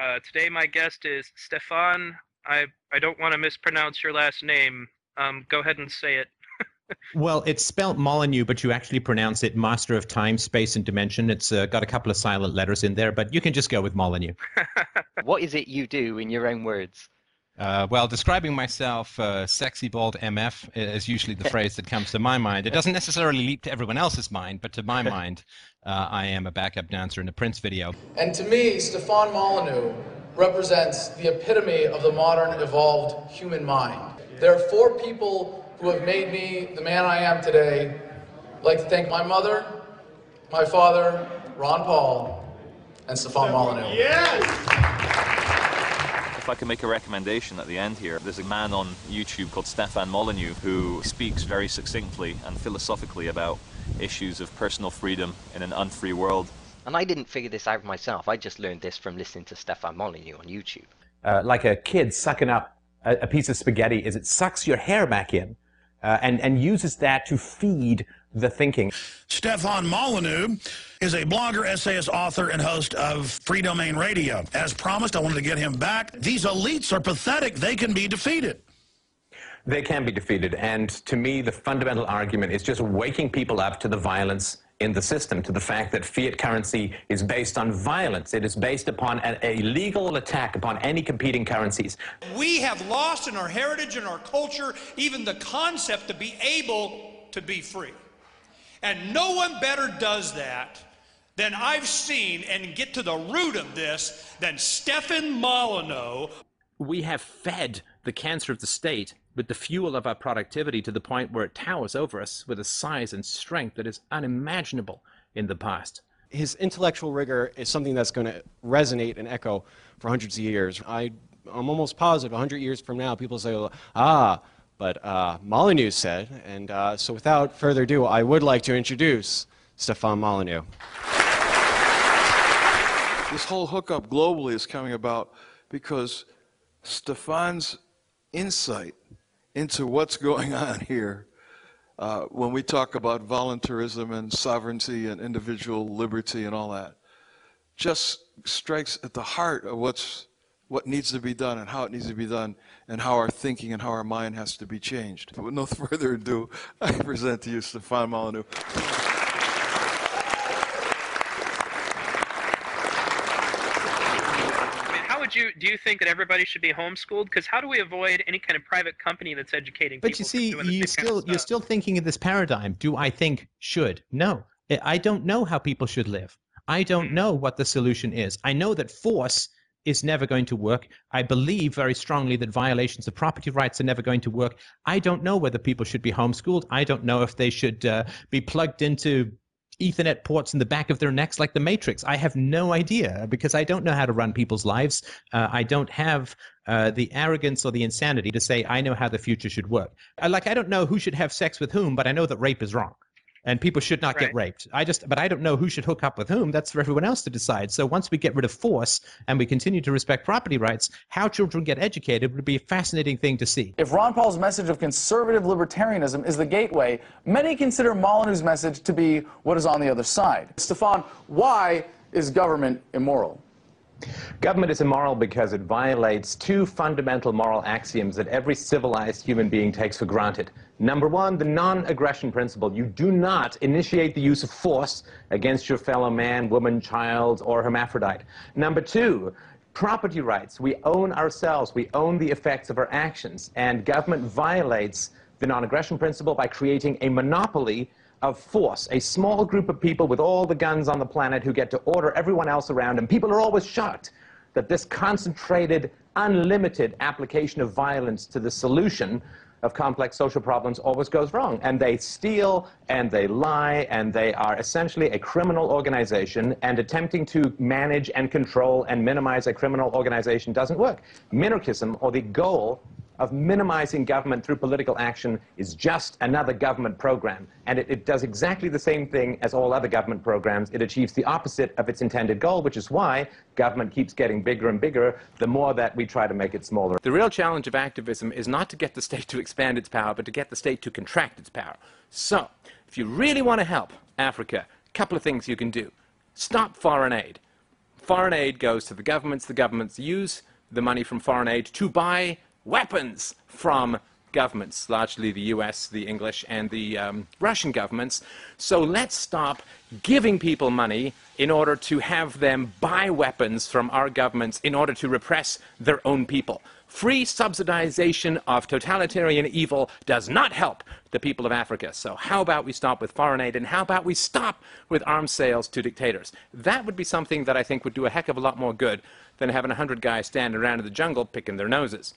Uh, today, my guest is Stefan. I I don't want to mispronounce your last name. Um, go ahead and say it. well, it's spelled Molyneux, but you actually pronounce it Master of Time, Space, and Dimension. It's uh, got a couple of silent letters in there, but you can just go with Molyneux. what is it you do in your own words? Uh, well, describing myself, uh, sexy bald MF is usually the phrase that comes to my mind. It doesn't necessarily leap to everyone else's mind, but to my mind, uh, I am a backup dancer in a Prince video. And to me, Stefan Molyneux represents the epitome of the modern, evolved human mind. There are four people who have made me the man I am today. I'd like to thank my mother, my father, Ron Paul, and Stefan Molyneux. Yes! If I can make a recommendation at the end here, there's a man on YouTube called Stefan Molyneux who speaks very succinctly and philosophically about issues of personal freedom in an unfree world. And I didn't figure this out myself. I just learned this from listening to Stefan Molyneux on YouTube. Uh, like a kid sucking up a, a, piece of spaghetti is it sucks your hair back in uh, and, and uses that to feed the thinking. Stefan Molyneux is a blogger, essayist, author, and host of Freedomain Radio. As promised, I wanted to get him back. These elites are pathetic. They can be defeated. They can be defeated. And to me, the fundamental argument is just waking people up to the violence in the system, to the fact that fiat currency is based on violence. It is based upon a, a, legal attack upon any competing currencies. We have lost in our heritage and our culture even the concept to be able to be free. And no one better does that than I've seen and get to the root of this than Stefan Molyneux. We have fed the cancer of the state with the fuel of our productivity to the point where it towers over us with a size and strength that is unimaginable in the past. His intellectual rigor is something that's going to resonate and echo for hundreds of years. I, I'm almost positive 100 years from now, people say, ah, but uh, Molyneux said, and uh, so without further ado, I would like to introduce Stefan Molyneux. This whole hookup globally is coming about because Stefan's insight into what's going on here uh, when we talk about voluntarism and sovereignty and individual liberty and all that just strikes at the heart of what's what needs to be done and how it needs to be done and how our thinking and how our mind has to be changed. But with no further ado, I present to you Stefan Molyneux. How would you do you think that everybody should be homeschooled because how do we avoid any kind of private company that's educating people? but you see you still you're still thinking in this paradigm do i think should no i don't know how people should live i don't mm-hmm. know what the solution is i know that force is never going to work. I believe very strongly that violations of property rights are never going to work. I don't know whether people should be homeschooled. I don't know if they should uh, be plugged into Ethernet ports in the back of their necks like the Matrix. I have no idea because I don't know how to run people's lives. Uh, I don't have uh, the arrogance or the insanity to say I know how the future should work. I, like I don't know who should have sex with whom, but I know that rape is wrong and people should not right. get raped. I just, but I don't know who should hook up with whom. That's for everyone else to decide. So once we get rid of force and we continue to respect property rights, how children get educated would be a fascinating thing to see. If Ron Paul's message of conservative libertarianism is the gateway, many consider Molyneux's message to be what is on the other side. Stefan, why is government immoral? Government is immoral because it violates two fundamental moral axioms that every civilized human being takes for granted. Number one, the non-aggression principle. You do not initiate the use of force against your fellow man, woman, child, or hermaphrodite. Number two, property rights. We own ourselves. We own the effects of our actions. And government violates the non-aggression principle by creating a monopoly of force, a small group of people with all the guns on the planet who get to order everyone else around, and people are always shocked that this concentrated, unlimited application of violence to the solution of complex social problems always goes wrong. And they steal and they lie and they are essentially a criminal organization and attempting to manage and control and minimize a criminal organization doesn't work. Minarchism, or the goal of minimizing government through political action is just another government program. And it, it, does exactly the same thing as all other government programs. It achieves the opposite of its intended goal, which is why government keeps getting bigger and bigger the more that we try to make it smaller. The real challenge of activism is not to get the state to expand its power, but to get the state to contract its power. So, if you really want to help Africa, a couple of things you can do. Stop foreign aid. foreign aid goes to the governments. The governments use the money from foreign aid to buy weapons from governments, largely the US, the English, and the um, Russian governments. So let's stop giving people money in order to have them buy weapons from our governments in order to repress their own people. Free subsidization of totalitarian evil does not help the people of Africa. So how about we stop with foreign aid and how about we stop with arms sales to dictators? That would be something that I think would do a heck of a lot more good than having a hundred guys standing around in the jungle picking their noses.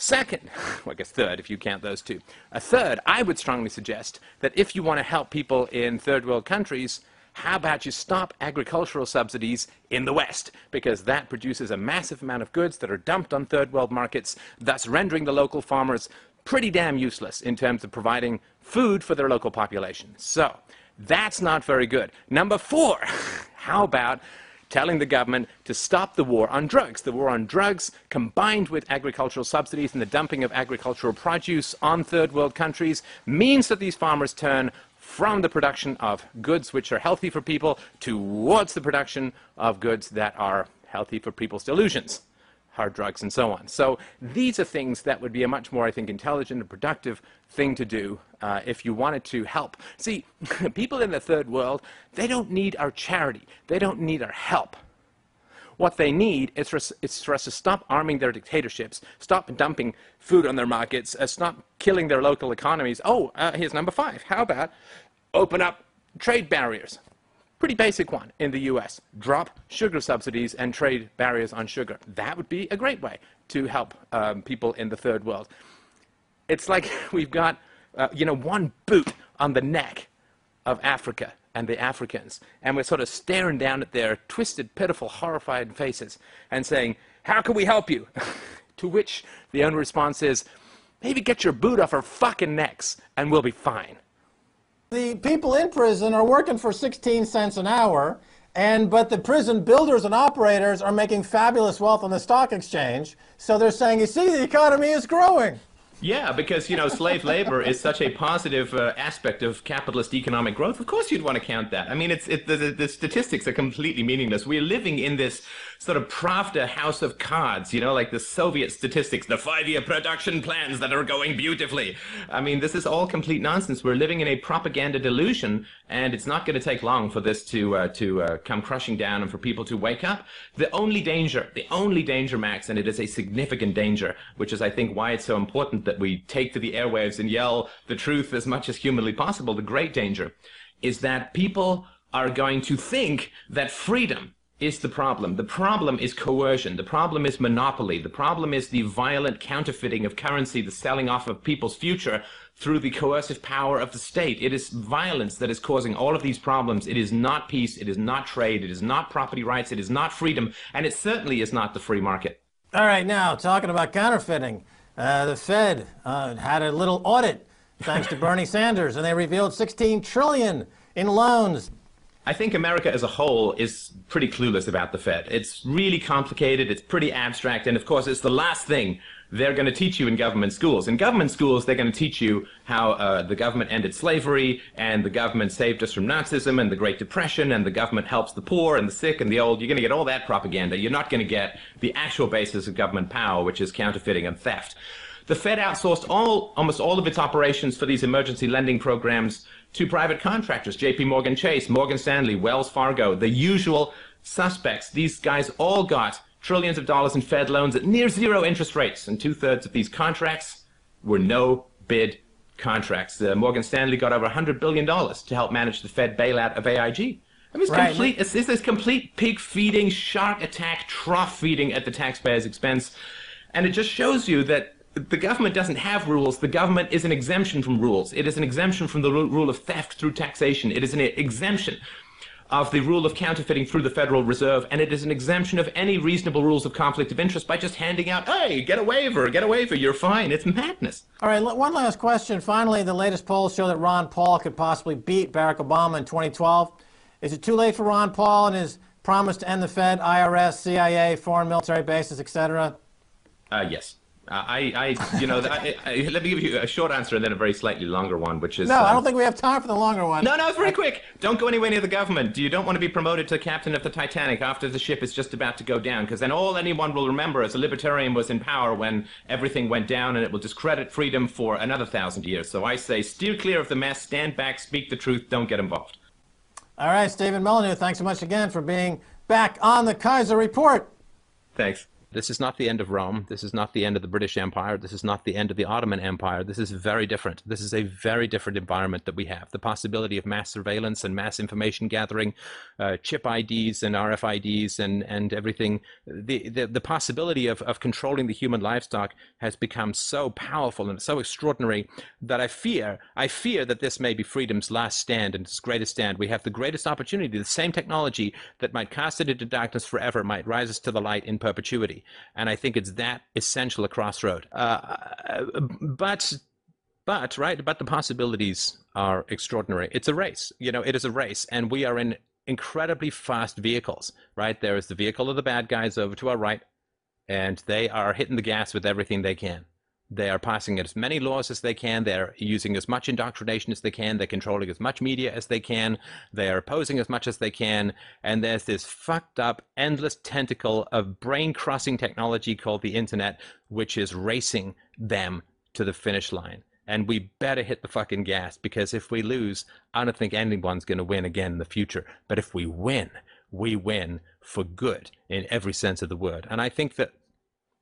Second, well, I guess third, if you count those two. A third, I would strongly suggest that if you want to help people in third world countries, how about you stop agricultural subsidies in the West? Because that produces a massive amount of goods that are dumped on third world markets, thus rendering the local farmers pretty damn useless in terms of providing food for their local population. So, that's not very good. Number four, how about telling the government to stop the war on drugs. The war on drugs, combined with agricultural subsidies and the dumping of agricultural produce on third world countries, means that these farmers turn from the production of goods which are healthy for people towards the production of goods that are healthy for people's delusions, hard drugs and so on. So these are things that would be a much more, I think, intelligent and productive thing to do uh, if you wanted to help. See, people in the third world, they don't need our charity. They don't need our help. What they need is for, is for us to stop arming their dictatorships, stop dumping food on their markets, uh, stop killing their local economies. Oh, uh, here's number five. How about open up trade barriers? Pretty basic one in the US. Drop sugar subsidies and trade barriers on sugar. That would be a great way to help um, people in the third world. It's like we've got, uh, you know, one boot on the neck of Africa and the Africans. And we're sort of staring down at their twisted, pitiful, horrified faces and saying, How can we help you? to which the only response is, Maybe get your boot off our fucking necks and we'll be fine. The people in prison are working for 16 cents an hour, and but the prison builders and operators are making fabulous wealth on the stock exchange. So they're saying, you see, the economy is growing. Yeah, because you know slave labor is such a positive uh, aspect of capitalist economic growth. Of course, you'd want to count that. I mean, it's it, the, the statistics are completely meaningless. We're living in this sort of Pravda house of cards, you know, like the Soviet statistics, the five-year production plans that are going beautifully. I mean, this is all complete nonsense. We're living in a propaganda delusion, and it's not going to take long for this to uh, to uh, come crushing down and for people to wake up. The only danger, the only danger, Max, and it is a significant danger, which is I think why it's so important that we take to the airwaves and yell the truth as much as humanly possible. The great danger is that people are going to think that freedom is the problem. The problem is coercion. The problem is monopoly. The problem is the violent counterfeiting of currency, the selling off of people's future through the coercive power of the state. It is violence that is causing all of these problems. It is not peace. It is not trade. It is not property rights. It is not freedom. And it certainly is not the free market. All right, now talking about counterfeiting, uh, the Fed uh, had a little audit thanks to Bernie Sanders, and they revealed 16 trillion in loans I think America as a whole is pretty clueless about the Fed. It's really complicated, it's pretty abstract, and of course, it's the last thing they're going to teach you in government schools. In government schools, they're going to teach you how uh, the government ended slavery, and the government saved us from Nazism and the Great Depression, and the government helps the poor and the sick and the old. You're going to get all that propaganda. You're not going to get the actual basis of government power, which is counterfeiting and theft. The Fed outsourced all, almost all of its operations for these emergency lending programs to private contractors, JP Morgan Chase, Morgan Stanley, Wells Fargo, the usual suspects. These guys all got trillions of dollars in Fed loans at near zero interest rates, and two thirds of these contracts were no bid contracts. Uh, Morgan Stanley got over $100 billion to help manage the Fed bailout of AIG. I mean, it's right. complete. It's, it's this complete pig feeding, shark attack, trough feeding at the taxpayer's expense, and it just shows you that the government doesn't have rules. The government is an exemption from rules. It is an exemption from the rule of theft through taxation. It is an exemption of the rule of counterfeiting through the Federal Reserve, and it is an exemption of any reasonable rules of conflict of interest by just handing out, hey, get a waiver, get a waiver, you're fine. It's madness. All right, one last question. Finally, the latest polls show that Ron Paul could possibly beat Barack Obama in 2012. Is it too late for Ron Paul and his promise to end the Fed, IRS, CIA, foreign military bases, etc.? Uh, yes. I, I, you know, I, I, let me give you a short answer and then a very slightly longer one, which is. No, I um, don't think we have time for the longer one. No, no, it's very quick. Don't go anywhere near the government. You don't want to be promoted to captain of the Titanic after the ship is just about to go down, because then all anyone will remember is a libertarian was in power when everything went down, and it will discredit freedom for another thousand years. So I say, steer clear of the mess, stand back, speak the truth, don't get involved. All right, Stephen Molyneux, thanks so much again for being back on the Keiser Report. Thanks. This is not the end of Rome. This is not the end of the British Empire. This is not the end of the Ottoman Empire. This is very different. This is a very different environment that we have. The possibility of mass surveillance and mass information gathering, uh, chip IDs and RFIDs and, and everything. The, the, the possibility of, of controlling the human livestock has become so powerful and so extraordinary that I fear, I fear that this may be freedom's last stand and its greatest stand. We have the greatest opportunity. The same technology that might cast it into darkness forever might rise us to the light in perpetuity. And I think it's that essential a crossroad. Uh, but but right but the possibilities are extraordinary. It's a race you know it is a race and we are in incredibly fast vehicles right? There is the vehicle of the bad guys over to our right and they are hitting the gas with everything they can they are passing as many laws as they can. They're using as much indoctrination as they can. They're controlling as much media as they can. They are opposing as much as they can. And there's this fucked up, endless tentacle of brain crossing technology called the internet, which is racing them to the finish line. And we better hit the fucking gas because if we lose, I don't think anyone's going to win again in the future. But if we win, we win for good in every sense of the word. And I think that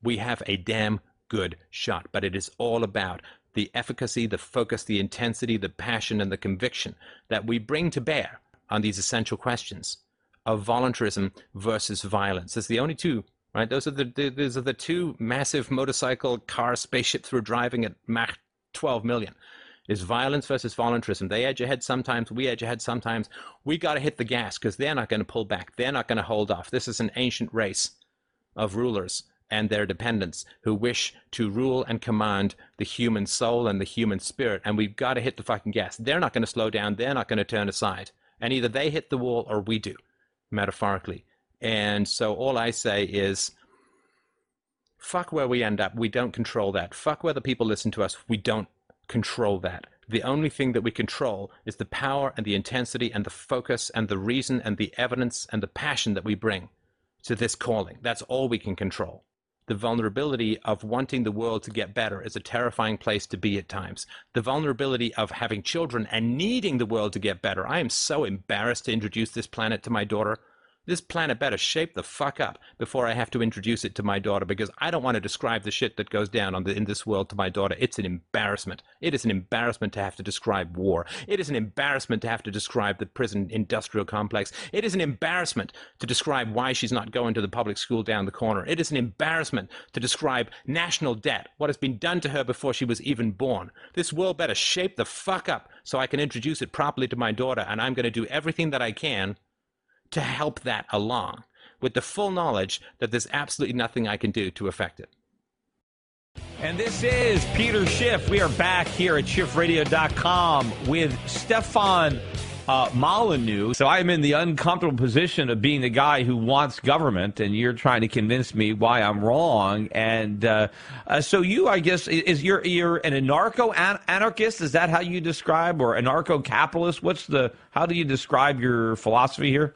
we have a damn good shot. But it is all about the efficacy, the focus, the intensity, the passion, and the conviction that we bring to bear on these essential questions of voluntarism versus violence. It's the only two, right? Those are the, the those are the two massive motorcycle, car, spaceships we're driving at Mach 12 million. Is violence versus voluntarism. They edge ahead sometimes, we edge ahead sometimes. We got to hit the gas because they're not going to pull back. They're not going to hold off. This is an ancient race of rulers and their dependents who wish to rule and command the human soul and the human spirit. And we've got to hit the fucking gas. They're not going to slow down. They're not going to turn aside. And either they hit the wall or we do, metaphorically. And so all I say is fuck where we end up. We don't control that. Fuck whether people listen to us. We don't control that. The only thing that we control is the power and the intensity and the focus and the reason and the evidence and the passion that we bring to this calling. That's all we can control. The vulnerability of wanting the world to get better is a terrifying place to be at times. The vulnerability of having children and needing the world to get better. I am so embarrassed to introduce this planet to my daughter. This planet better shape the fuck up before I have to introduce it to my daughter because I don't want to describe the shit that goes down the, in this world to my daughter. It's an embarrassment. It is an embarrassment to have to describe war. It is an embarrassment to have to describe the prison industrial complex. It is an embarrassment to describe why she's not going to the public school down the corner. It is an embarrassment to describe national debt, what has been done to her before she was even born. This world better shape the fuck up so I can introduce it properly to my daughter, and I'm going to do everything that I can to help that along with the full knowledge that there's absolutely nothing I can do to affect it. And this is Peter Schiff. We are back here at schiffradio.com with Stefan uh, Molyneux. So I'm in the uncomfortable position of being the guy who wants government, and you're trying to convince me why I'm wrong. And uh, uh, so you, I guess, is you're you're an anarcho anarchist? Is that how you describe, or anarcho capitalist? What's the how do you describe your philosophy here?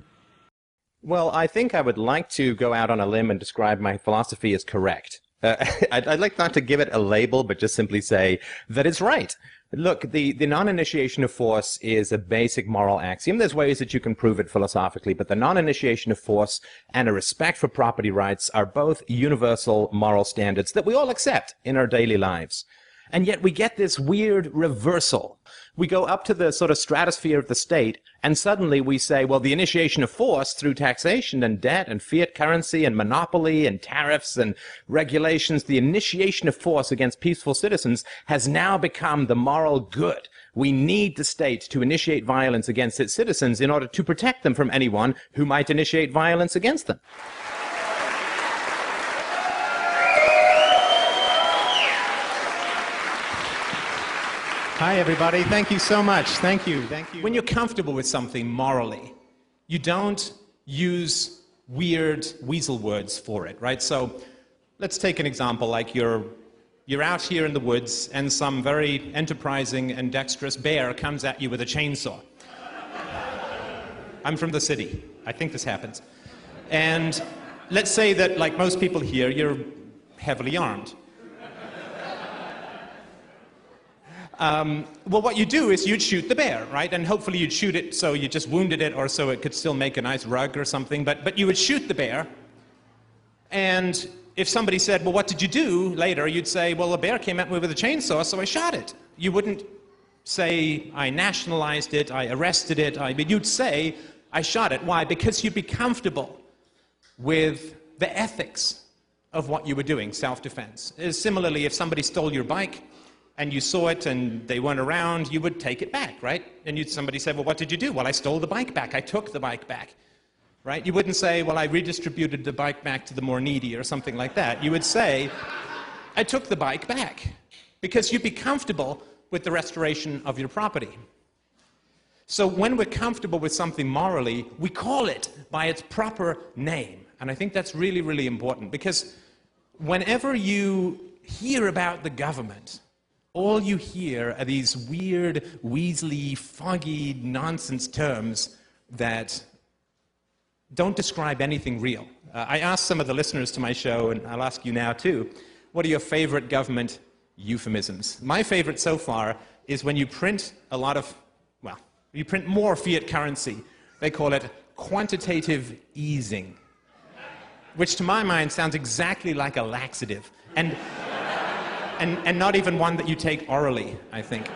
Well, I think I would like to go out on a limb and describe my philosophy as correct. Uh, I'd, I'd, like not to give it a label, but just simply say that it's right. Look, the, the non-initiation of force is a basic moral axiom. There's ways that you can prove it philosophically, but the non-initiation of force and a respect for property rights are both universal moral standards that we all accept in our daily lives. And yet we get this weird reversal. We go up to the sort of stratosphere of the state, and suddenly we say, well, the initiation of force through taxation and debt and fiat currency and monopoly and tariffs and regulations, the initiation of force against peaceful citizens has now become the moral good. We need the state to initiate violence against its citizens in order to protect them from anyone who might initiate violence against them. Hi, everybody. Thank you so much. Thank you. Thank you. When you're comfortable with something morally, you don't use weird weasel words for it, right? So let's take an example like you're you're out here in the woods, and some very enterprising and dexterous bear comes at you with a chainsaw. I'm from the city. I think this happens. And let's say that, like most people here, you're heavily armed. Um, well, what you do is you'd shoot the bear, right? And hopefully you'd shoot it so you just wounded it or so it could still make a nice rug or something. But, but you would shoot the bear. And if somebody said, well, what did you do later? You'd say, well, a bear came at me with a chainsaw, so I shot it. You wouldn't say, I nationalized it, I arrested it. I, but you'd say, I shot it. Why? Because you'd be comfortable with the ethics of what you were doing, self-defense. Similarly, if somebody stole your bike, and you saw it and they weren't around, you would take it back, right? And somebody said, well, what did you do? Well, I stole the bike back. I took the bike back, right? You wouldn't say, well, I redistributed the bike back to the more needy or something like that. You would say, I took the bike back because you'd be comfortable with the restoration of your property. So when we're comfortable with something morally, we call it by its proper name. And I think that's really, really important because whenever you hear about the government, all you hear are these weird, weaselly, foggy nonsense terms that don't describe anything real. Uh, I asked some of the listeners to my show, and I'll ask you now too, what are your favorite government euphemisms? My favorite so far is when you print a lot of, well, you print more fiat currency. They call it quantitative easing, which to my mind sounds exactly like a laxative. And and, and not even one that you take orally, I think.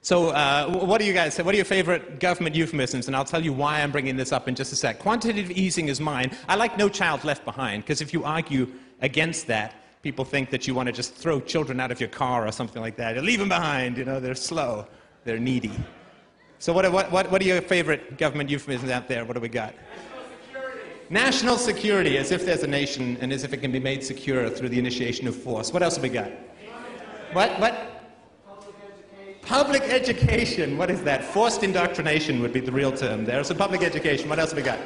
So, uh, what do you guys say? What are your favorite government euphemisms? And I'll tell you why I'm bringing this up in just a sec. Quantitative easing is mine. I like No Child Left Behind, because if you argue against that, people think that you want to just throw children out of your car or something like that. leave them behind, you know, they're slow, they're needy. So, what, what, what are your favorite government euphemisms out there? What do we got? National security, as if there's a nation and as if it can be made secure through the initiation of force. What else have we got? What? What? Public education. What is that? Forced indoctrination would be the real term there. So public education. What else have we got?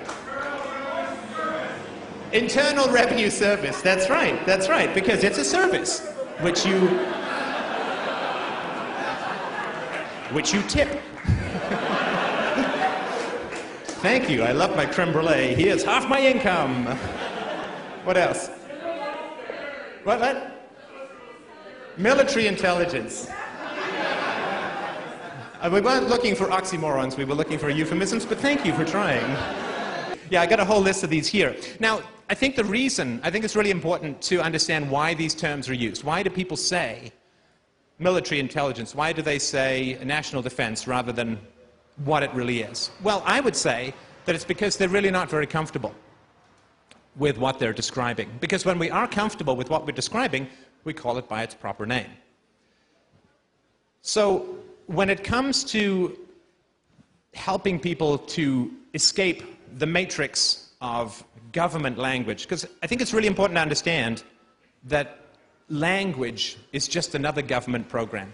Internal Revenue Service. That's right. That's right. Because it's a service which you which you tip. Thank you. I love my creme brulee. Here's half my income. What else? What? What? Military intelligence. Uh, we weren't looking for oxymorons, we were looking for euphemisms, but thank you for trying. Yeah, I got a whole list of these here. Now, I think the reason, I think it's really important to understand why these terms are used. Why do people say military intelligence? Why do they say national defense rather than what it really is? Well, I would say that it's because they're really not very comfortable with what they're describing. Because when we are comfortable with what we're describing, we call it by its proper name. So when it comes to helping people to escape the matrix of government language, because I think it's really important to understand that language is just another government program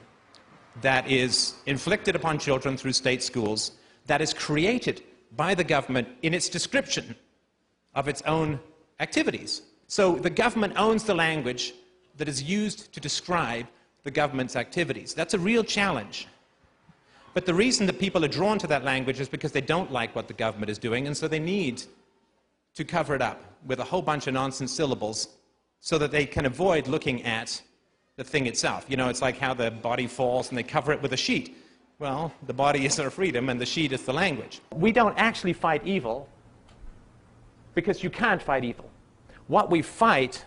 that is inflicted upon children through state schools, that is created by the government in its description of its own activities. So the government owns the language that is used to describe the government's activities. That's a real challenge. But the reason that people are drawn to that language is because they don't like what the government is doing, and so they need to cover it up with a whole bunch of nonsense syllables so that they can avoid looking at the thing itself. You know, it's like how the body falls and they cover it with a sheet. Well, the body is our freedom and the sheet is the language. We don't actually fight evil because you can't fight evil. What we fight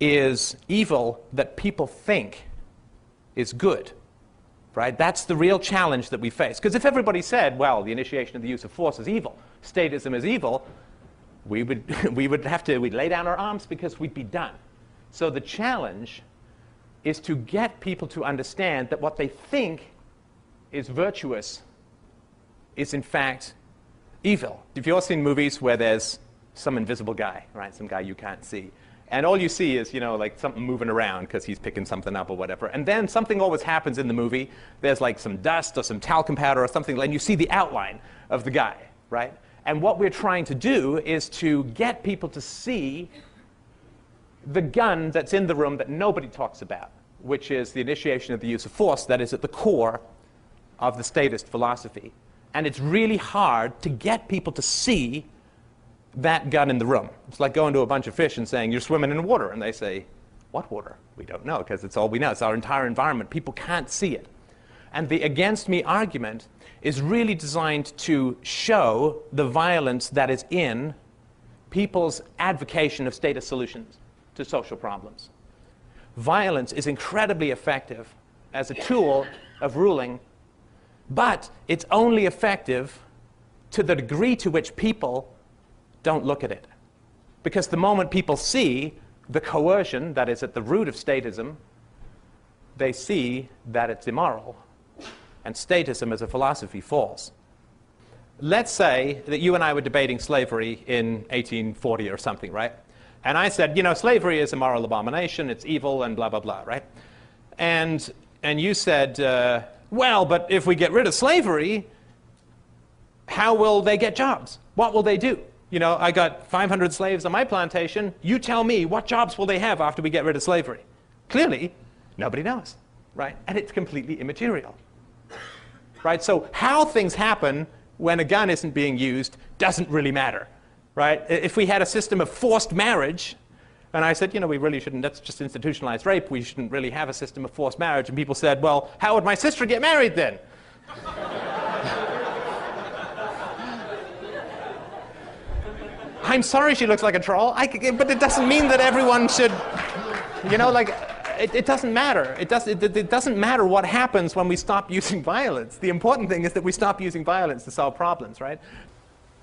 is evil that people think is good. Right? That's the real challenge that we face. Because if everybody said, well, the initiation of the use of force is evil, statism is evil, we would, we would have to we'd lay down our arms because we'd be done. So the challenge is to get people to understand that what they think is virtuous is in fact evil. If you all seen movies where there's some invisible guy, right? Some guy you can't see. And all you see is, you know, like something moving around because he's picking something up or whatever. And then something always happens in the movie. There's like some dust or some talcum powder or something, and you see the outline of the guy, right? And what we're trying to do is to get people to see the gun that's in the room that nobody talks about, which is the initiation of the use of force that is at the core of the statist philosophy. And it's really hard to get people to see that gun in the room. It's like going to a bunch of fish and saying, You're swimming in water. And they say, What water? We don't know because it's all we know. It's our entire environment. People can't see it. And the against me argument is really designed to show the violence that is in people's advocation of statist solutions to social problems. Violence is incredibly effective as a tool of ruling, but it's only effective to the degree to which people don't look at it. Because the moment people see the coercion that is at the root of statism, they see that it's immoral. And statism as a philosophy falls. Let's say that you and I were debating slavery in 1840 or something, right? And I said, you know, slavery is a moral abomination, it's evil, and blah, blah, blah, right? And, and you said, uh, well, but if we get rid of slavery, how will they get jobs? What will they do? You know, I got 500 slaves on my plantation. You tell me, what jobs will they have after we get rid of slavery? Clearly, nobody knows, right? And it's completely immaterial, right? So how things happen when a gun isn't being used doesn't really matter, right? If we had a system of forced marriage, and I said, you know, we really shouldn't, that's just institutionalized rape, we shouldn't really have a system of forced marriage. And people said, well, how would my sister get married then? I'm sorry she looks like a troll, I, but it doesn't mean that everyone should, you know, like, it, it doesn't matter. It, does, it, it doesn't matter what happens when we stop using violence. The important thing is that we stop using violence to solve problems, right?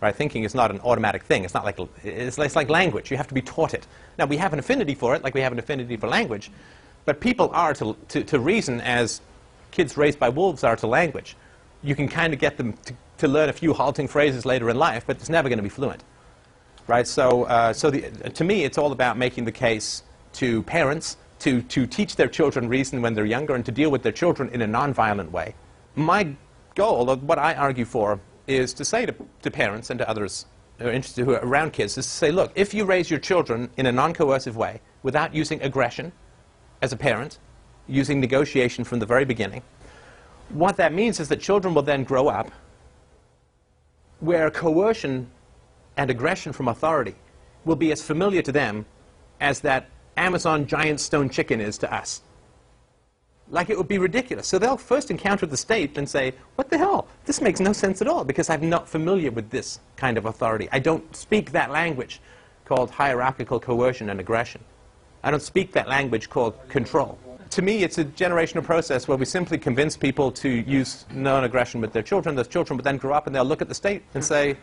Right, thinking is not an automatic thing. It's not like it's, it's like language. You have to be taught it. Now we have an affinity for it, like we have an affinity for language, but people are to, to, to reason as kids raised by wolves are to language. You can kind of get them to, to learn a few halting phrases later in life, but it's never going to be fluent. Right? So, uh, so the, to me, it's all about making the case to parents to, to teach their children reason when they're younger and to deal with their children in a nonviolent way. My goal, what I argue for, is to say to, to parents and to others who are interested who are around kids, is to say, look, if you raise your children in a non-coercive way, without using aggression as a parent, using negotiation from the very beginning, what that means is that children will then grow up where coercion and aggression from authority will be as familiar to them as that Amazon giant stone chicken is to us. Like it would be ridiculous. So they'll first encounter the state and say, what the hell? This makes no sense at all because I'm not familiar with this kind of authority. I don't speak that language called hierarchical coercion and aggression. I don't speak that language called control. To me, it's a generational process where we simply convince people to use non-aggression with their children. Those children will then grow up and they'll look at the state and say,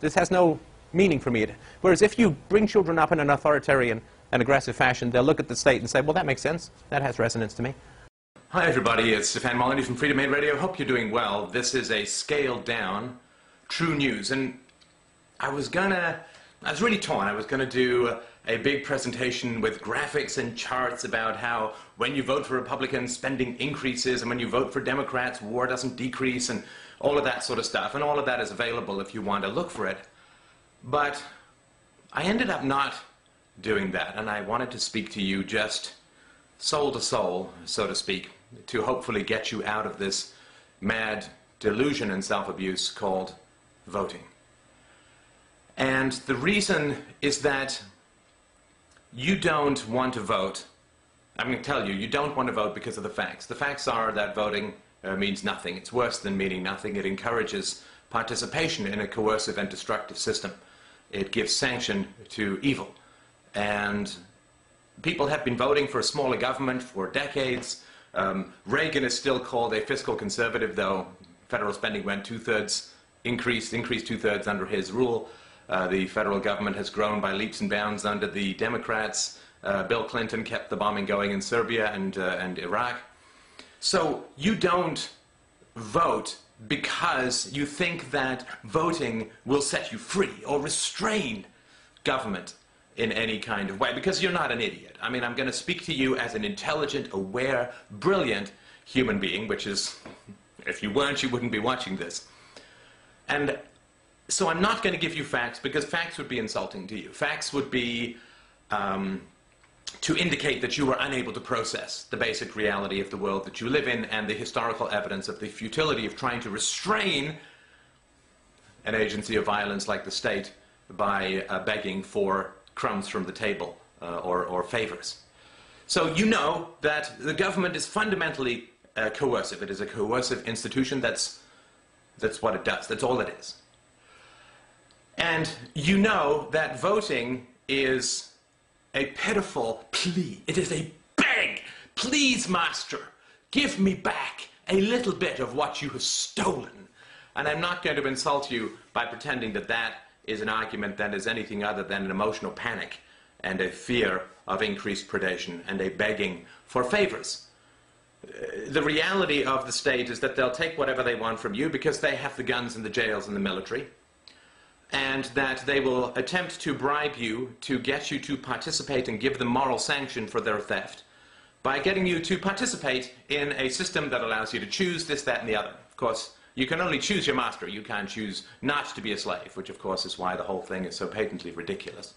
this has no meaning for me. Whereas if you bring children up in an authoritarian and aggressive fashion, they'll look at the state and say, well, that makes sense. That has resonance to me. Hi, everybody. It's Stefan Molyneux from Freedomain Radio. Hope you're doing well. This is a scaled down true news. And I was gonna, I was really torn. I was gonna do a big presentation with graphics and charts about how when you vote for Republicans, spending increases, and when you vote for Democrats, war doesn't decrease, and all of that sort of stuff. And all of that is available if you want to look for it. But I ended up not doing that, and I wanted to speak to you just soul to soul, so to speak, to hopefully get you out of this mad delusion and self-abuse called voting. And the reason is that you don't want to vote. I'm going to tell you, you don't want to vote because of the facts. The facts are that voting uh, means nothing. It's worse than meaning nothing. It encourages participation in a coercive and destructive system. It gives sanction to evil. And people have been voting for a smaller government for decades. Um, Reagan is still called a fiscal conservative, though federal spending went two-thirds, increased, increased two-thirds under his rule. Uh, the federal government has grown by leaps and bounds under the Democrats. Uh, Bill Clinton kept the bombing going in Serbia and, uh, and Iraq. So you don't vote because you think that voting will set you free or restrain government in any kind of way, because you're not an idiot. I mean, I'm going to speak to you as an intelligent, aware, brilliant human being, which is, if you weren't, you wouldn't be watching this. And so I'm not going to give you facts, because facts would be insulting to you. Facts would be um, to indicate that you were unable to process the basic reality of the world that you live in and the historical evidence of the futility of trying to restrain an agency of violence like the state by uh, begging for crumbs from the table uh, or, or favors. So you know that the government is fundamentally uh, coercive. It is a coercive institution. That's, that's what it does. That's all it is. And you know that voting is a pitiful plea. It is a beg. Please, master, give me back a little bit of what you have stolen. And I'm not going to insult you by pretending that that is an argument that is anything other than an emotional panic and a fear of increased predation and a begging for favors. Uh, the reality of the state is that they'll take whatever they want from you because they have the guns and the jails and the military, and that they will attempt to bribe you to get you to participate and give them moral sanction for their theft by getting you to participate in a system that allows you to choose this, that, and the other. Of course, you can only choose your master. You can't choose not to be a slave, which of course is why the whole thing is so patently ridiculous.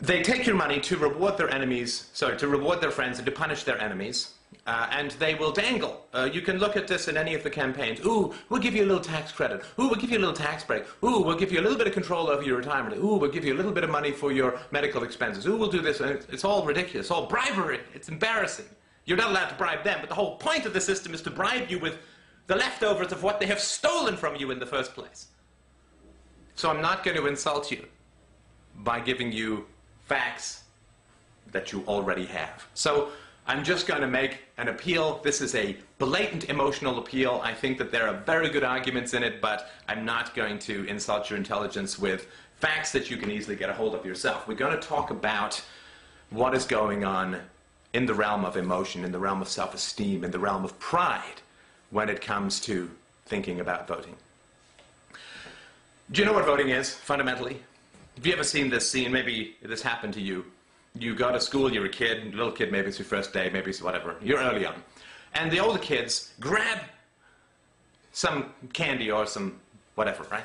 They take your money to reward their enemies, sorry, to reward their friends and to punish their enemies. Uh, and they will dangle. Uh, you can look at this in any of the campaigns. Ooh, we'll give you a little tax credit. Ooh, we'll give you a little tax break. Ooh, we'll give you a little bit of control over your retirement. Ooh, we'll give you a little bit of money for your medical expenses. Ooh, we'll do this. It's, it's all ridiculous. It's all bribery. It's embarrassing. You're not allowed to bribe them, but the whole point of the system is to bribe you with the leftovers of what they have stolen from you in the first place. So I'm not going to insult you by giving you facts that you already have. So I'm just going to make an appeal. This is a blatant emotional appeal. I think that there are very good arguments in it, but I'm not going to insult your intelligence with facts that you can easily get a hold of yourself. We're going to talk about what is going on in the realm of emotion, in the realm of self-esteem, in the realm of pride when it comes to thinking about voting. Do you know what voting is, fundamentally? Have you ever seen this scene? Maybe this happened to you. You go to school, you're a kid, little kid, maybe it's your first day, maybe it's whatever. You're early on. And the older kids grab some candy or some whatever, right?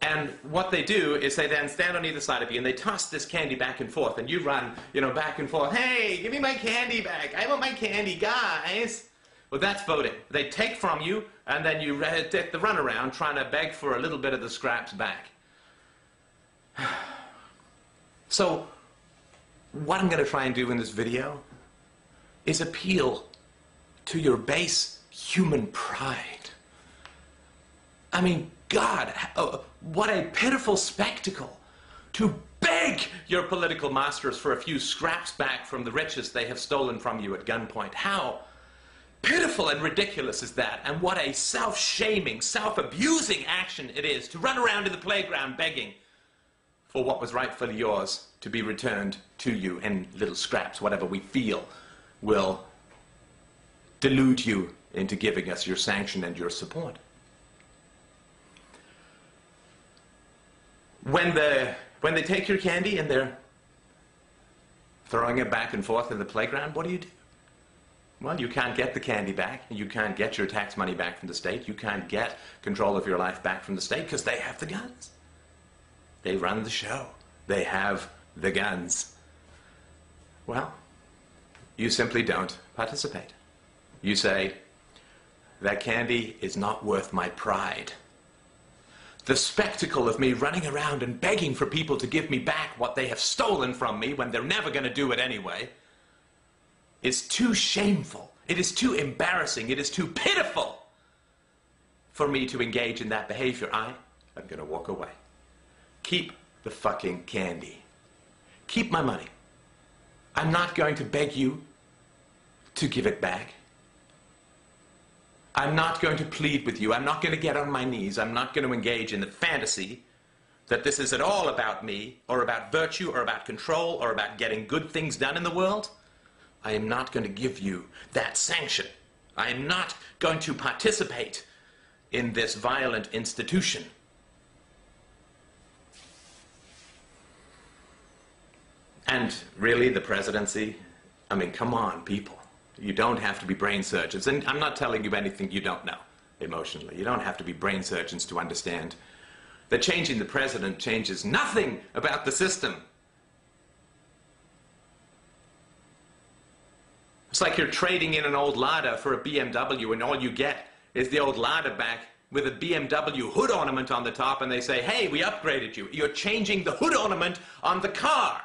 And what they do is they then stand on either side of you and they toss this candy back and forth and you run, you know, back and forth. Hey, give me my candy back. I want my candy, guys. Well, that's voting. They take from you, and then you take the runaround trying to beg for a little bit of the scraps back. so, what I'm going to try and do in this video is appeal to your base human pride. I mean, God, oh, what a pitiful spectacle to beg your political masters for a few scraps back from the riches they have stolen from you at gunpoint. How pitiful and ridiculous is that? And what a self-shaming, self-abusing action it is to run around in the playground begging for what was rightfully yours to be returned to you in little scraps, whatever we feel will delude you into giving us your sanction and your support. When, the, when they take your candy and they're throwing it back and forth in the playground, what do you do? Well, you can't get the candy back. You can't get your tax money back from the state. You can't get control of your life back from the state because they have the guns. They run the show. They have the guns. Well, you simply don't participate. You say, that candy is not worth my pride. The spectacle of me running around and begging for people to give me back what they have stolen from me when they're never going to do it anyway is too shameful. It is too embarrassing. It is too pitiful for me to engage in that behavior. I am going to walk away. Keep the fucking candy. Keep my money. I'm not going to beg you to give it back. I'm not going to plead with you. I'm not going to get on my knees. I'm not going to engage in the fantasy that this is at all about me, or about virtue, or about control, or about getting good things done in the world. I am not going to give you that sanction. I am not going to participate in this violent institution. And really, the presidency? I mean, come on, people. You don't have to be brain surgeons. And I'm not telling you anything you don't know emotionally. You don't have to be brain surgeons to understand that changing the president changes nothing about the system. It's like you're trading in an old Lada for a BMW and all you get is the old Lada back with a BMW hood ornament on the top and they say, hey, we upgraded you. You're changing the hood ornament on the car.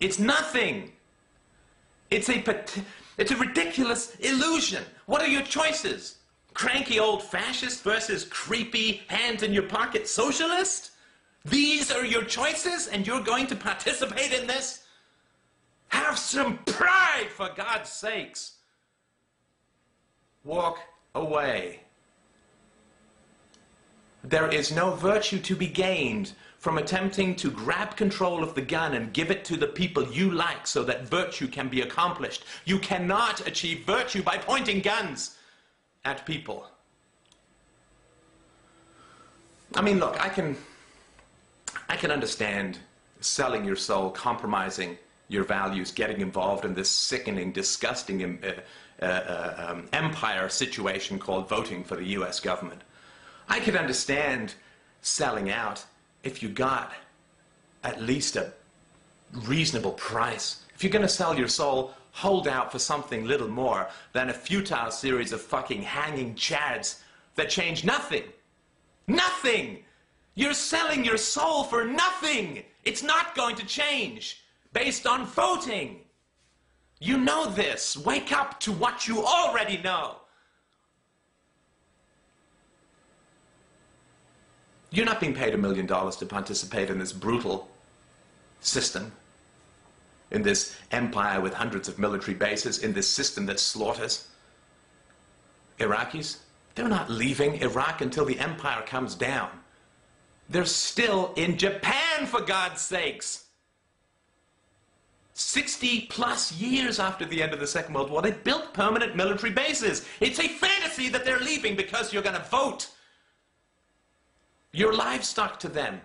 It's nothing. It's a, it's a ridiculous illusion. What are your choices? Cranky old fascist versus creepy hands in your pocket socialist? These are your choices and you're going to participate in this? Have some pride, for God's sakes. Walk away. There is no virtue to be gained from attempting to grab control of the gun and give it to the people you like so that virtue can be accomplished. You cannot achieve virtue by pointing guns at people. I mean, look, I can, I can understand selling your soul, compromising your values, getting involved in this sickening, disgusting um, uh, uh, um, empire situation called voting for the U.S. government. I could understand selling out if you got at least a reasonable price. If you're going to sell your soul, hold out for something little more than a futile series of fucking hanging chads that change nothing. Nothing! You're selling your soul for nothing! It's not going to change based on voting. You know this. Wake up to what you already know. You're not being paid a million dollars to participate in this brutal system, in this empire with hundreds of military bases, in this system that slaughters Iraqis. They're not leaving Iraq until the empire comes down. They're still in Japan, for God's sakes. 60 plus years after the end of the Second World War, they built permanent military bases. It's a fantasy that they're leaving because you're going to vote. You're livestock to them.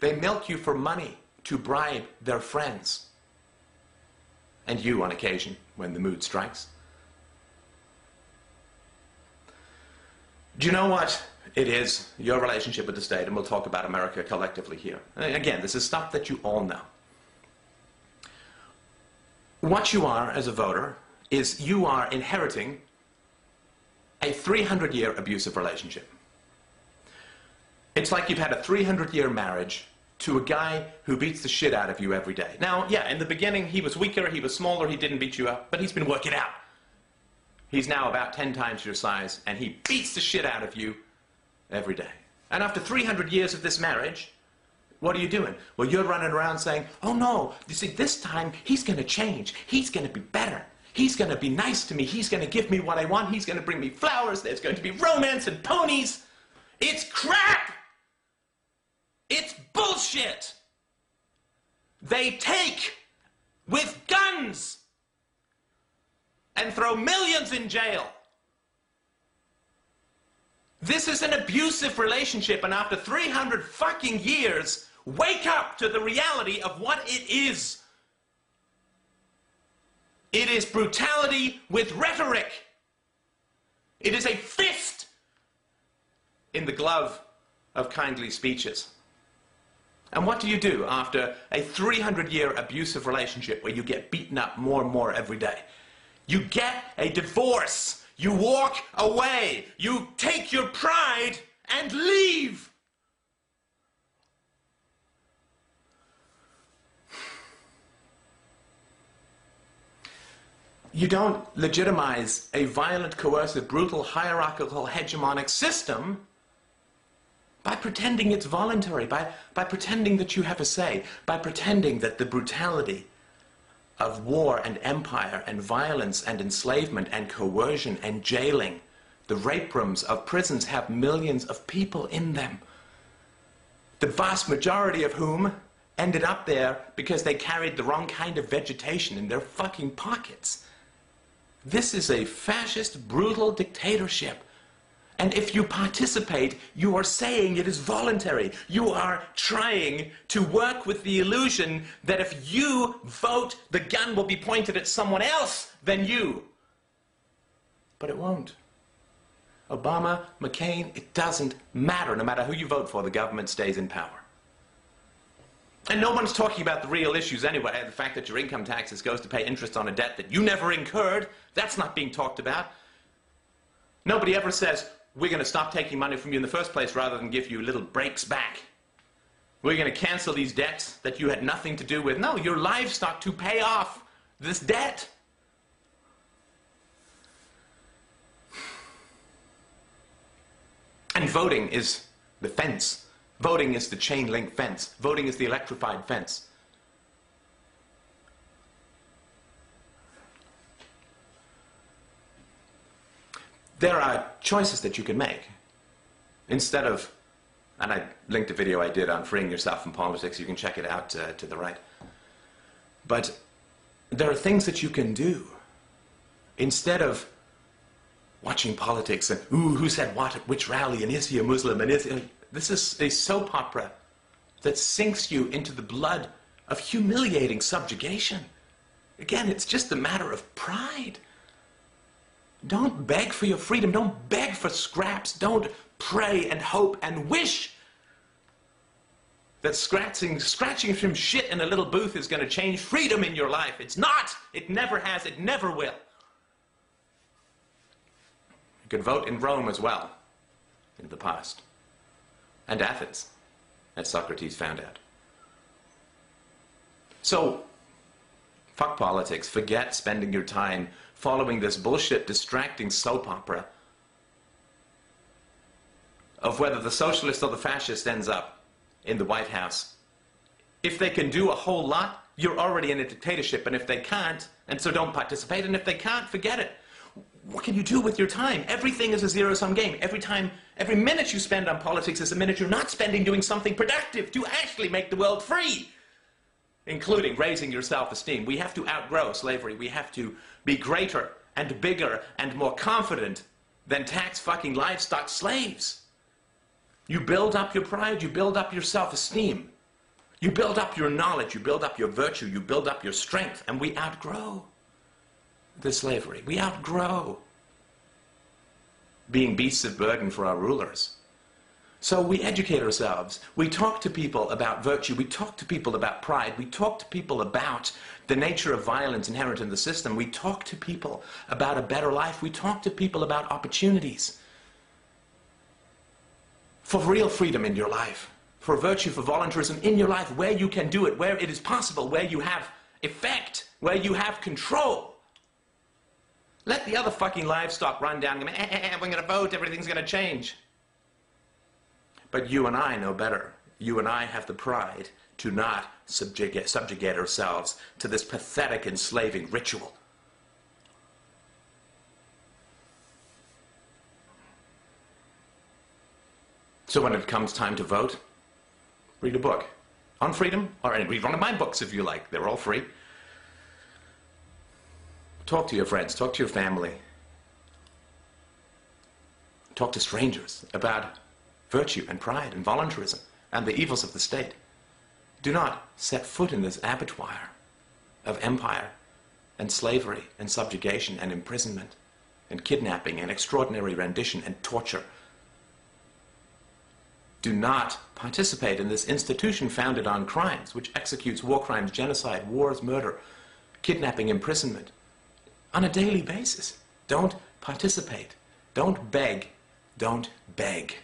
They milk you for money to bribe their friends. And you on occasion, when the mood strikes. Do you know what it is, your relationship with the state, and we'll talk about America collectively here. Again, this is stuff that you all know. What you are as a voter is you are inheriting a 300 year abusive relationship. It's like you've had a 300 year marriage to a guy who beats the shit out of you every day. Now, yeah, in the beginning he was weaker, he was smaller, he didn't beat you up, but he's been working out. He's now about 10 times your size, and he beats the shit out of you every day. And after 300 years of this marriage, what are you doing? Well, you're running around saying, oh no, you see, this time he's going to change. He's going to be better. He's going to be nice to me. He's going to give me what I want. He's going to bring me flowers. There's going to be romance and ponies. It's crap! It's bullshit! They take with guns and throw millions in jail. This is an abusive relationship, and after 300 fucking years, wake up to the reality of what it is. It is brutality with rhetoric. It is a fist in the glove of kindly speeches. And what do you do after a 300 year abusive relationship where you get beaten up more and more every day? You get a divorce. You walk away. You take your pride and leave. You don't legitimize a violent, coercive, brutal, hierarchical, hegemonic system by pretending it's voluntary, by, by pretending that you have a say, by pretending that the brutality of war and empire and violence and enslavement and coercion and jailing. The rape rooms of prisons have millions of people in them. The vast majority of whom ended up there because they carried the wrong kind of vegetation in their fucking pockets. This is a fascist, brutal dictatorship and if you participate, you are saying it is voluntary. You are trying to work with the illusion that if you vote, the gun will be pointed at someone else than you. But it won't. Obama, McCain, it doesn't matter. No matter who you vote for, the government stays in power. And no one's talking about the real issues anyway. The fact that your income taxes goes to pay interest on a debt that you never incurred, that's not being talked about. Nobody ever says, we're going to stop taking money from you in the first place rather than give you little breaks back. We're going to cancel these debts that you had nothing to do with. No, your livestock to pay off this debt. And voting is the fence. Voting is the chain link fence. Voting is the electrified fence. There are choices that you can make. Instead of, and I linked a video I did on freeing yourself from politics, you can check it out uh, to the right. But there are things that you can do. Instead of watching politics and, ooh, who said what at which rally, and is he a Muslim, and is he... This is a soap opera that sinks you into the blood of humiliating subjugation. Again, it's just a matter of pride. Don't beg for your freedom. Don't beg for scraps. Don't pray and hope and wish that scratching, scratching from shit in a little booth is going to change freedom in your life. It's not. It never has. It never will. You could vote in Rome as well in the past and Athens, as Socrates found out. So, fuck politics. Forget spending your time following this bullshit, distracting soap opera of whether the socialist or the fascist ends up in the White House. If they can do a whole lot, you're already in a dictatorship, and if they can't, and so don't participate, and if they can't, forget it. What can you do with your time? Everything is a zero-sum game. Every time, every minute you spend on politics is a minute you're not spending doing something productive to actually make the world free, including raising your self-esteem. We have to outgrow slavery. We have to be greater and bigger and more confident than tax-fucking livestock slaves. You build up your pride, you build up your self-esteem. You build up your knowledge, you build up your virtue, you build up your strength, and we outgrow the slavery. We outgrow being beasts of burden for our rulers. So we educate ourselves. We talk to people about virtue. We talk to people about pride. We talk to people about the nature of violence inherent in the system. We talk to people about a better life. We talk to people about opportunities for real freedom in your life, for virtue, for voluntarism in your life, where you can do it, where it is possible, where you have effect, where you have control. Let the other fucking livestock run down and go, eh, eh, eh, we're going to vote, everything's going to change. But you and I know better. You and I have the pride to not subjugate, subjugate ourselves to this pathetic enslaving ritual. So when it comes time to vote, read a book on freedom, or read one of my books if you like. They're all free. Talk to your friends, talk to your family. Talk to strangers about virtue and pride and voluntarism and the evils of the state. Do not set foot in this abattoir of empire and slavery and subjugation and imprisonment and kidnapping and extraordinary rendition and torture. Do not participate in this institution founded on crimes, which executes war crimes, genocide, wars, murder, kidnapping, imprisonment, on a daily basis. Don't participate. Don't beg. Don't beg.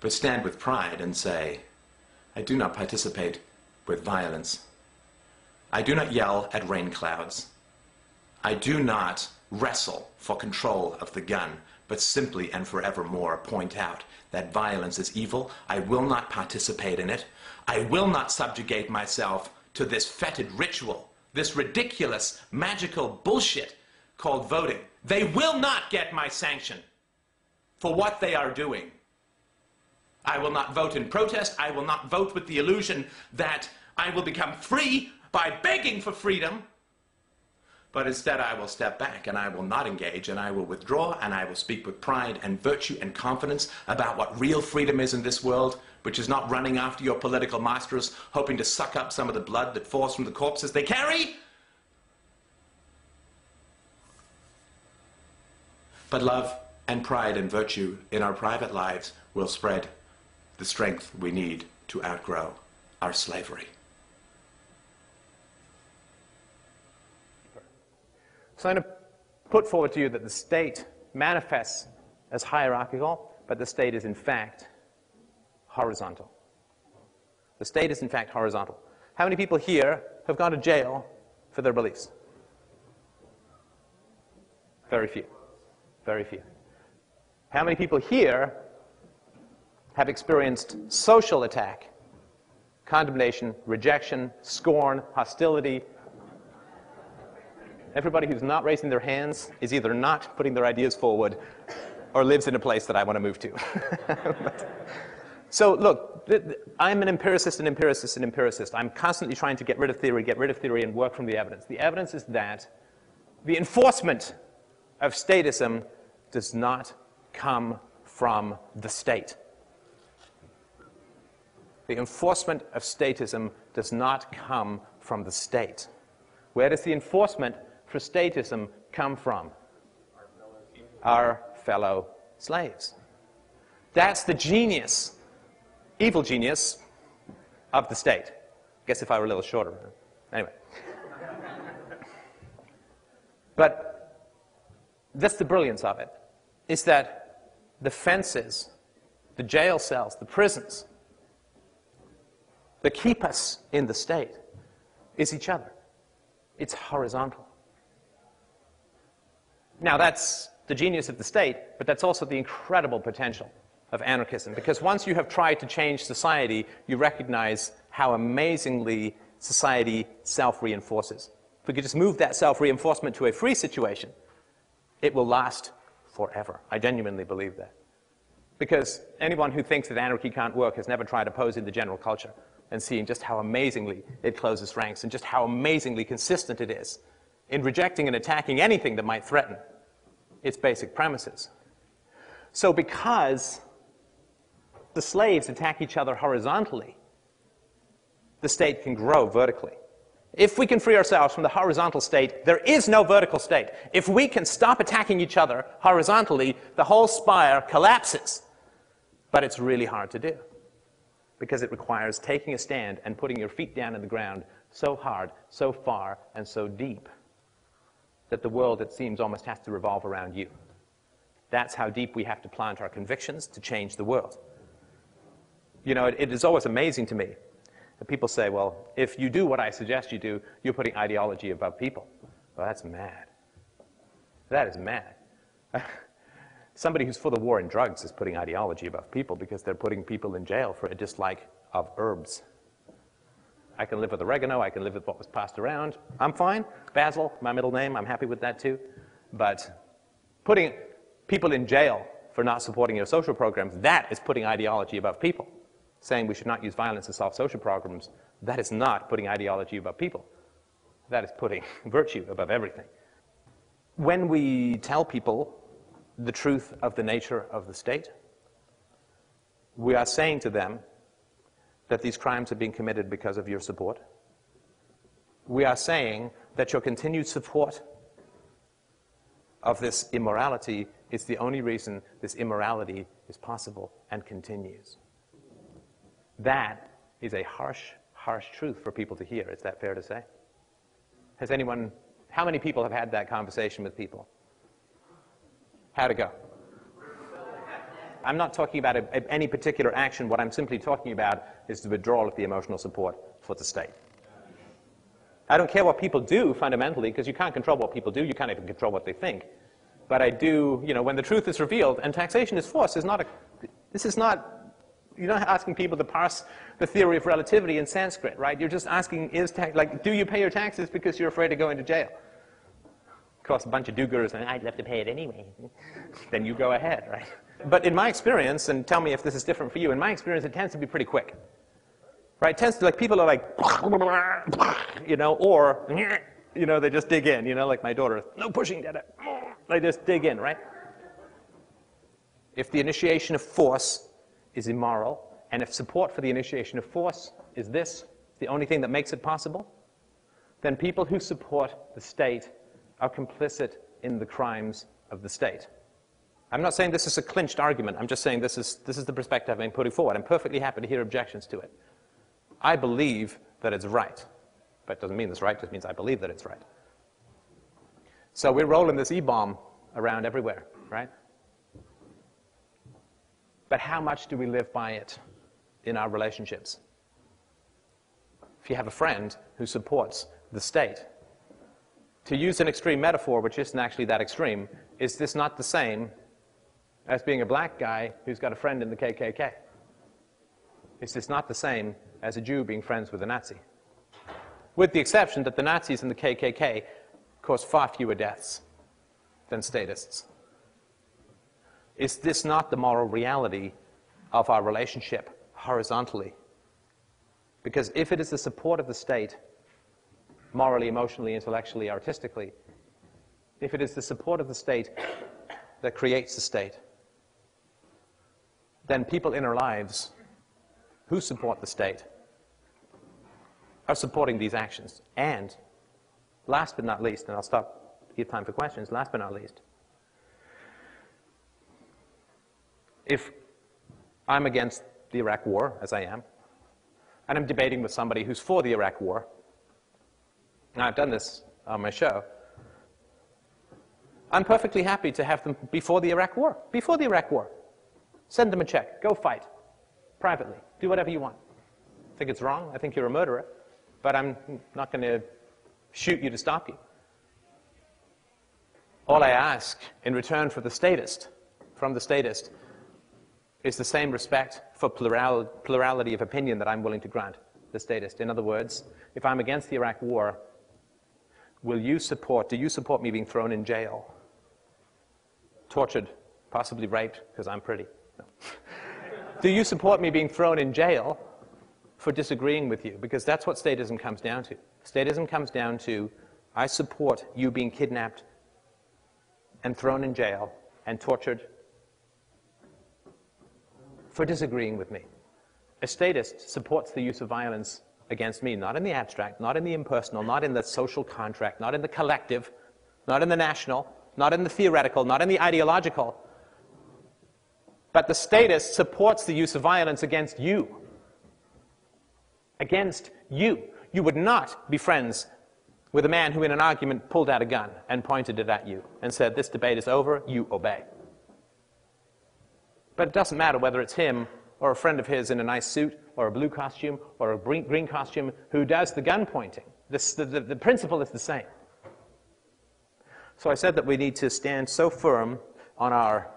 But stand with pride and say, I do not participate with violence. I do not yell at rain clouds. I do not wrestle for control of the gun, but simply and forevermore point out that violence is evil. I will not participate in it. I will not subjugate myself to this fetid ritual this ridiculous, magical bullshit called voting. They will not get my sanction for what they are doing. I will not vote in protest. I will not vote with the illusion that I will become free by begging for freedom. But instead, I will step back and I will not engage and I will withdraw and I will speak with pride and virtue and confidence about what real freedom is in this world which is not running after your political masters, hoping to suck up some of the blood that falls from the corpses they carry. But love and pride and virtue in our private lives will spread the strength we need to outgrow our slavery. So I'm going to put forward to you that the state manifests as hierarchical, but the state is in fact horizontal. The state is in fact horizontal. How many people here have gone to jail for their beliefs? Very few. Very few. How many people here have experienced social attack, condemnation, rejection, scorn, hostility? Everybody who's not raising their hands is either not putting their ideas forward or lives in a place that I want to move to. so look, I'm an empiricist, an empiricist, an empiricist. I'm constantly trying to get rid of theory, get rid of theory, and work from the evidence. The evidence is that the enforcement of statism does not come from the state. The enforcement of statism does not come from the state. Where does the enforcement for statism come from? Our fellow slaves. That's the genius, evil genius, of the state. Guess if I were a little shorter. Anyway. but that's the brilliance of it, is that the fences, the jail cells, the prisons, that keep us in the state is each other. It's horizontal. Now, that's the genius of the state, but that's also the incredible potential of anarchism. Because once you have tried to change society, you recognize how amazingly society self reinforces. If we could just move that self reinforcement to a free situation, it will last forever. I genuinely believe that. Because anyone who thinks that anarchy can't work has never tried opposing the general culture and seeing just how amazingly it closes ranks and just how amazingly consistent it is in rejecting and attacking anything that might threaten its basic premises. So because the slaves attack each other horizontally, the state can grow vertically. If we can free ourselves from the horizontal state, there is no vertical state. If we can stop attacking each other horizontally, the whole spire collapses. But it's really hard to do because it requires taking a stand and putting your feet down in the ground so hard, so far, and so deep that the world, it seems, almost has to revolve around you. That's how deep we have to plant our convictions to change the world. You know, it, it is always amazing to me that people say, well, if you do what I suggest you do, you're putting ideology above people. Well, that's mad. That is mad. Somebody who's for the war in drugs is putting ideology above people because they're putting people in jail for a dislike of herbs. I can live with oregano. I can live with what was passed around. I'm fine. Basil, my middle name, I'm happy with that too. But putting people in jail for not supporting your social programs, that is putting ideology above people. Saying we should not use violence to solve social problems, that is not putting ideology above people. That is putting virtue above everything. When we tell people the truth of the nature of the state, we are saying to them that these crimes are being committed because of your support. We are saying that your continued support of this immorality is the only reason this immorality is possible and continues. That is a harsh, harsh truth for people to hear. Is that fair to say? Has anyone, how many people have had that conversation with people? How'd it go? I'm not talking about a, a, any particular action. What I'm simply talking about is the withdrawal of the emotional support for the state. I don't care what people do fundamentally, because you can't control what people do. You can't even control what they think. But I do, you know, when the truth is revealed, and taxation is force, is not a, this is not, you're not asking people to parse the theory of relativity in Sanskrit, right? You're just asking, is like, do you pay your taxes because you're afraid of going to jail? costs a bunch of do-gooders, and I'd have to pay it anyway. then you go ahead, right? But in my experience, and tell me if this is different for you, in my experience, it tends to be pretty quick. Right? It tends to, like, people are like, you know, or, you know, they just dig in, you know, like my daughter, no pushing, Dada. They just dig in, right? If the initiation of force is immoral, and if support for the initiation of force is this, the only thing that makes it possible, then people who support the state are complicit in the crimes of the state. I'm not saying this is a clinched argument. I'm just saying this is, this is the perspective I'm putting forward. I'm perfectly happy to hear objections to it. I believe that it's right. But it doesn't mean it's right, it just means I believe that it's right. So we're rolling this E-bomb around everywhere, right? But how much do we live by it in our relationships? If you have a friend who supports the state, to use an extreme metaphor, which isn't actually that extreme, is this not the same as being a black guy who's got a friend in the KKK? Is this not the same as a Jew being friends with a Nazi? With the exception that the Nazis and the KKK caused far fewer deaths than statists. Is this not the moral reality of our relationship horizontally? Because if it is the support of the state, morally, emotionally, intellectually, artistically, if it is the support of the state that creates the state, then people in our lives who support the state are supporting these actions. And last but not least, and I'll stop, give time for questions, last but not least, if I'm against the Iraq war, as I am, and I'm debating with somebody who's for the Iraq war, and I've done this on my show, I'm perfectly happy to have them before the Iraq war. Before the Iraq war. Send them a check. Go fight. Privately. Do whatever you want. I think it's wrong. I think you're a murderer. But I'm not going to shoot you to stop you. All I ask in return for the statist, from the statist, is the same respect for plural, plurality of opinion that I'm willing to grant the statist. In other words, if I'm against the Iraq war, will you support, do you support me being thrown in jail? Tortured, possibly raped, because I'm pretty. No. do you support me being thrown in jail for disagreeing with you? Because that's what statism comes down to. Statism comes down to I support you being kidnapped and thrown in jail and tortured for disagreeing with me. A statist supports the use of violence against me, not in the abstract, not in the impersonal, not in the social contract, not in the collective, not in the national, not in the theoretical, not in the ideological. But the statist supports the use of violence against you. Against you. You would not be friends with a man who, in an argument, pulled out a gun and pointed it at you and said, This debate is over, you obey. But it doesn't matter whether it's him or a friend of his in a nice suit or a blue costume or a green costume who does the gun pointing. The, the, the principle is the same. So I said that we need to stand so firm on our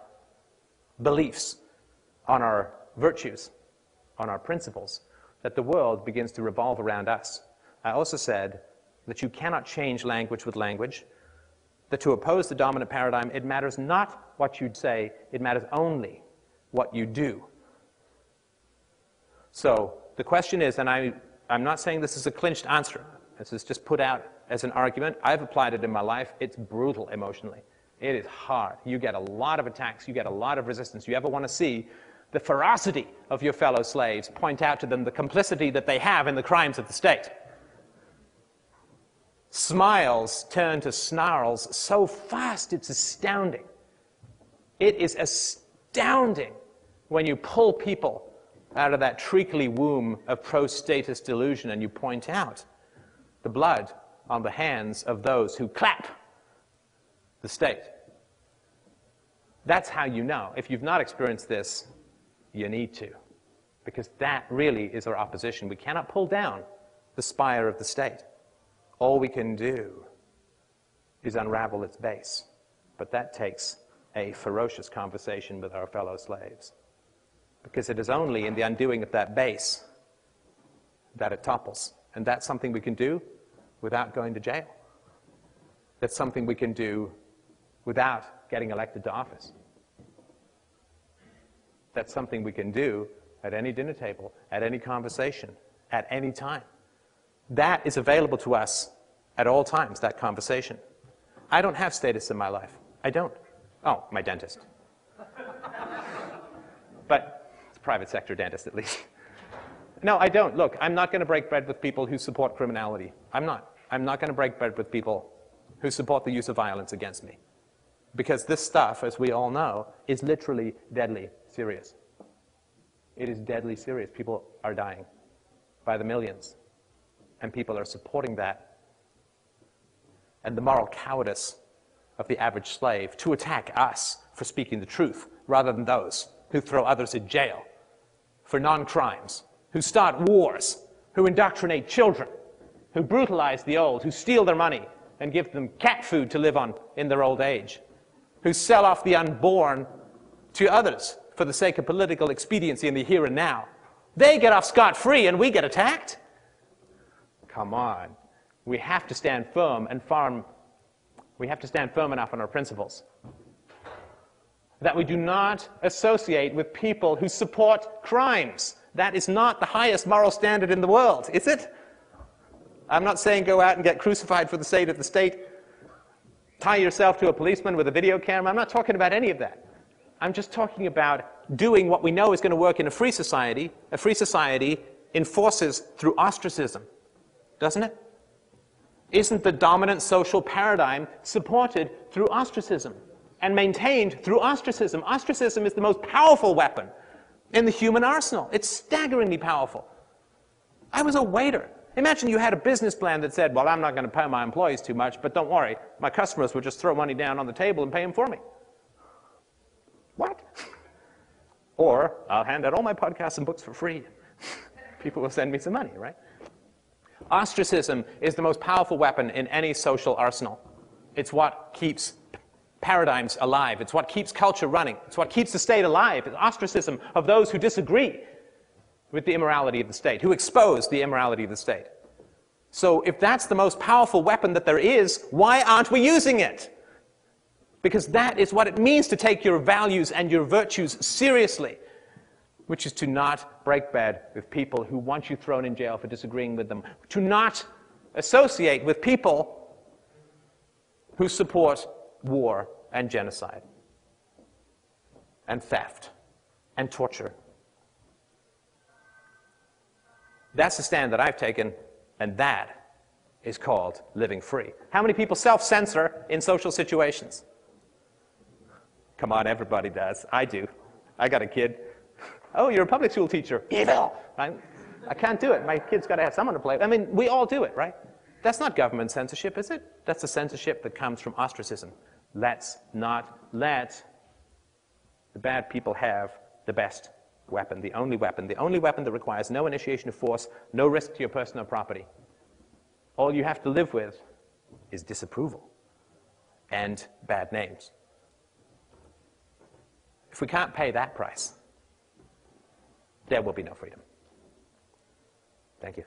beliefs, on our virtues, on our principles, that the world begins to revolve around us. I also said that you cannot change language with language, that to oppose the dominant paradigm, it matters not what you'd say, it matters only what you do. So the question is, and I, I'm not saying this is a clinched answer, this is just put out as an argument. I've applied it in my life. It's brutal emotionally. It is hard. You get a lot of attacks, you get a lot of resistance. You ever want to see the ferocity of your fellow slaves, point out to them the complicity that they have in the crimes of the state. Smiles turn to snarls so fast it's astounding. It is astounding when you pull people out of that treacly womb of pro-statist delusion and you point out the blood on the hands of those who clap the state. That's how you know. If you've not experienced this, you need to. Because that really is our opposition. We cannot pull down the spire of the state. All we can do is unravel its base. But that takes a ferocious conversation with our fellow slaves because it is only in the undoing of that base that it topples. And that's something we can do without going to jail. That's something we can do without getting elected to office. That's something we can do at any dinner table, at any conversation, at any time. That is available to us at all times, that conversation. I don't have statists in my life. I don't. Oh, my dentist. but it's a private sector dentist at least. no, I don't. Look, I'm not going to break bread with people who support criminality. I'm not. I'm not going to break bread with people who support the use of violence against me. Because this stuff, as we all know, is literally deadly serious. It is deadly serious. People are dying. by the millions. And people are supporting that. And the moral cowardice of the average slave to attack us for speaking the truth rather than those who throw others in jail for non crimes, who start wars, who indoctrinate children, who brutalize the old, who steal their money and give them cat food to live on in their old age, who sell off the unborn to others for the sake of political expediency in the here and now. They get off scot free and we get attacked? Come on. We have to stand firm and farm. We have to stand firm enough on our principles that we do not associate with people who support crimes. That is not the highest moral standard in the world, is it? I'm not saying go out and get crucified for the sake of the state, tie yourself to a policeman with a video camera. I'm not talking about any of that. I'm just talking about doing what we know is going to work in a free society. A free society enforces through ostracism, doesn't it? Isn't the dominant social paradigm supported through ostracism? and maintained through ostracism. Ostracism is the most powerful weapon in the human arsenal. It's staggeringly powerful. I was a waiter. Imagine you had a business plan that said, well, I'm not going to pay my employees too much, but don't worry, my customers will just throw money down on the table and pay them for me. What? or I'll hand out all my podcasts and books for free. People will send me some money, right? Ostracism is the most powerful weapon in any social arsenal. It's what keeps paradigms alive. It's what keeps culture running. It's what keeps the state alive. It's ostracism of those who disagree with the immorality of the state, who expose the immorality of the state. So if that's the most powerful weapon that there is, why aren't we using it? Because that is what it means to take your values and your virtues seriously, which is to not break bed with people who want you thrown in jail for disagreeing with them, to not associate with people who support war and genocide and theft and torture. That's the stand that I've taken, and that is called living free. How many people self censor in social situations? Come on, everybody does. I do. I got a kid. Oh, you're a public school teacher. Evil. I, I can't do it. My kid's got to have someone to play. I mean, we all do it, right? That's not government censorship, is it? That's the censorship that comes from ostracism. Let's not let the bad people have the best weapon, the only weapon, the only weapon that requires no initiation of force, no risk to your personal property. All you have to live with is disapproval and bad names. If we can't pay that price, there will be no freedom. Thank you.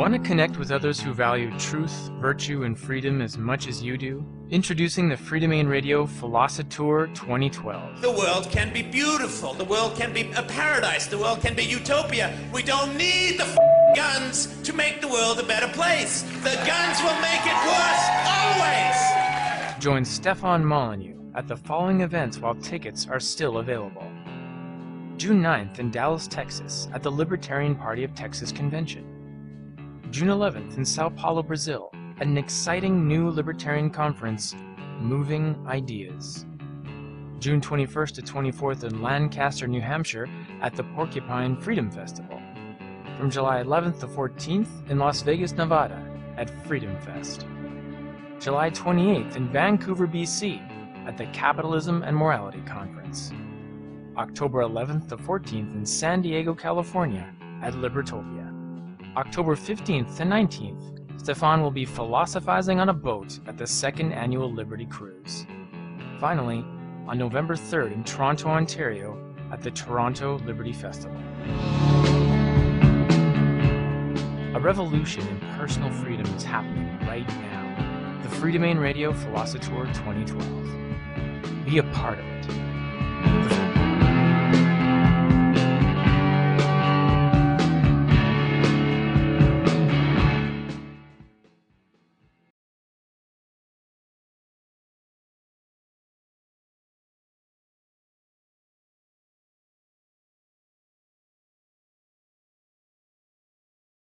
Want to connect with others who value truth, virtue, and freedom as much as you do? Introducing the Freedomain Radio Philosatour 2012. The world can be beautiful. The world can be a paradise. The world can be utopia. We don't need the guns to make the world a better place. The guns will make it worse, always. Join Stefan Molyneux at the following events while tickets are still available. June 9th in Dallas, Texas, at the Libertarian Party of Texas Convention. June 11th in Sao Paulo, Brazil, at an exciting new libertarian conference, Moving Ideas. June 21st to 24th in Lancaster, New Hampshire, at the Porcupine Freedom Festival. From July 11th to 14th in Las Vegas, Nevada, at Freedom Fest. July 28th in Vancouver, BC, at the Capitalism and Morality Conference. October 11th to 14th in San Diego, California, at Libertopia. October 15th to 19th, Stefan will be philosophizing on a boat at the second annual Liberty Cruise. Finally, on November 3rd in Toronto, Ontario, at the Toronto Liberty Festival. A revolution in personal freedom is happening right now. The Freedomain Radio Philosatour 2012. Be a part of it.